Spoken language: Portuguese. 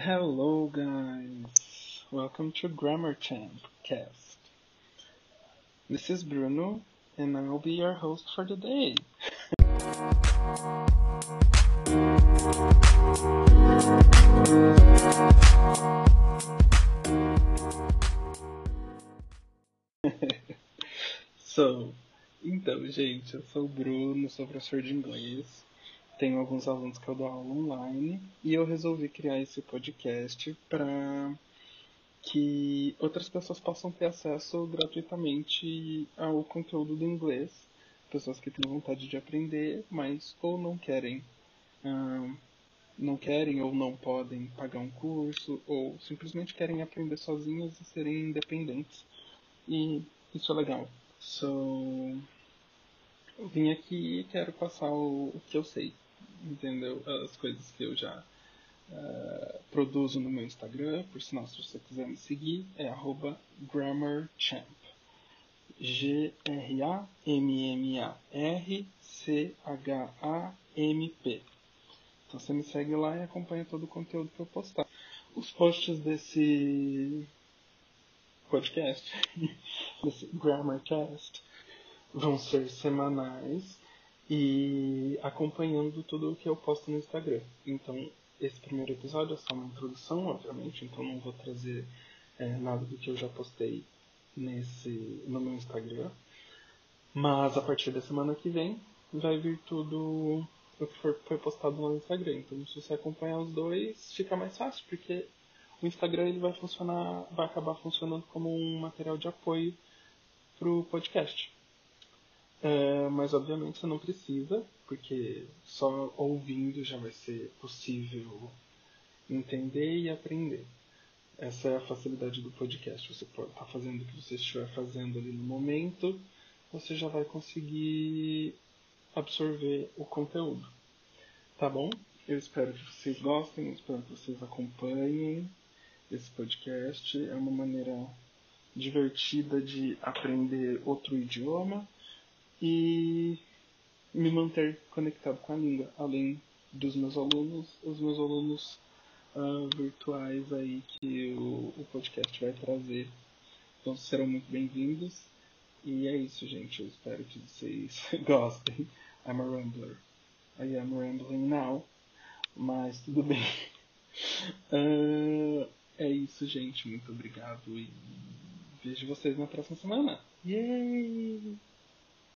Hello, guys. Welcome to Grammar Champ Cast. This is Bruno, and I'll be your host for the day. so, então, gente, eu sou o Bruno, sou professor de inglês tenho alguns alunos que eu dou aula online e eu resolvi criar esse podcast para que outras pessoas possam ter acesso gratuitamente ao conteúdo do inglês. Pessoas que têm vontade de aprender, mas ou não querem, não querem ou não podem pagar um curso, ou simplesmente querem aprender sozinhas e serem independentes. E isso é legal. So, vim aqui e quero passar o, o que eu sei entendeu? As coisas que eu já uh, produzo no meu Instagram, por sinal, se você quiser me seguir, é grammarchamp. G-R-A-M-M-A-R-C-H-A-M-P. Então você me segue lá e acompanha todo o conteúdo que eu postar. Os posts desse podcast, desse Grammarcast, vão ser semanais e acompanhando tudo o que eu posto no Instagram. Então, esse primeiro episódio é só uma introdução, obviamente, então não vou trazer é, nada do que eu já postei nesse no meu Instagram. Mas a partir da semana que vem vai vir tudo o que for, foi postado lá no Instagram. Então, se você acompanhar os dois, fica mais fácil, porque o Instagram ele vai funcionar, vai acabar funcionando como um material de apoio para o podcast. É, mas obviamente você não precisa, porque só ouvindo já vai ser possível entender e aprender. Essa é a facilidade do podcast. Você pode estar tá fazendo o que você estiver fazendo ali no momento, você já vai conseguir absorver o conteúdo. Tá bom? Eu espero que vocês gostem, espero que vocês acompanhem esse podcast. É uma maneira divertida de aprender outro idioma e me manter conectado com a língua, além dos meus alunos, os meus alunos uh, virtuais aí que o, o podcast vai trazer. Então serão muito bem-vindos. E é isso, gente. Eu espero que vocês gostem. I'm a rambler. I am rambling now. Mas tudo bem. Uh, é isso, gente. Muito obrigado e vejo vocês na próxima semana. Yay!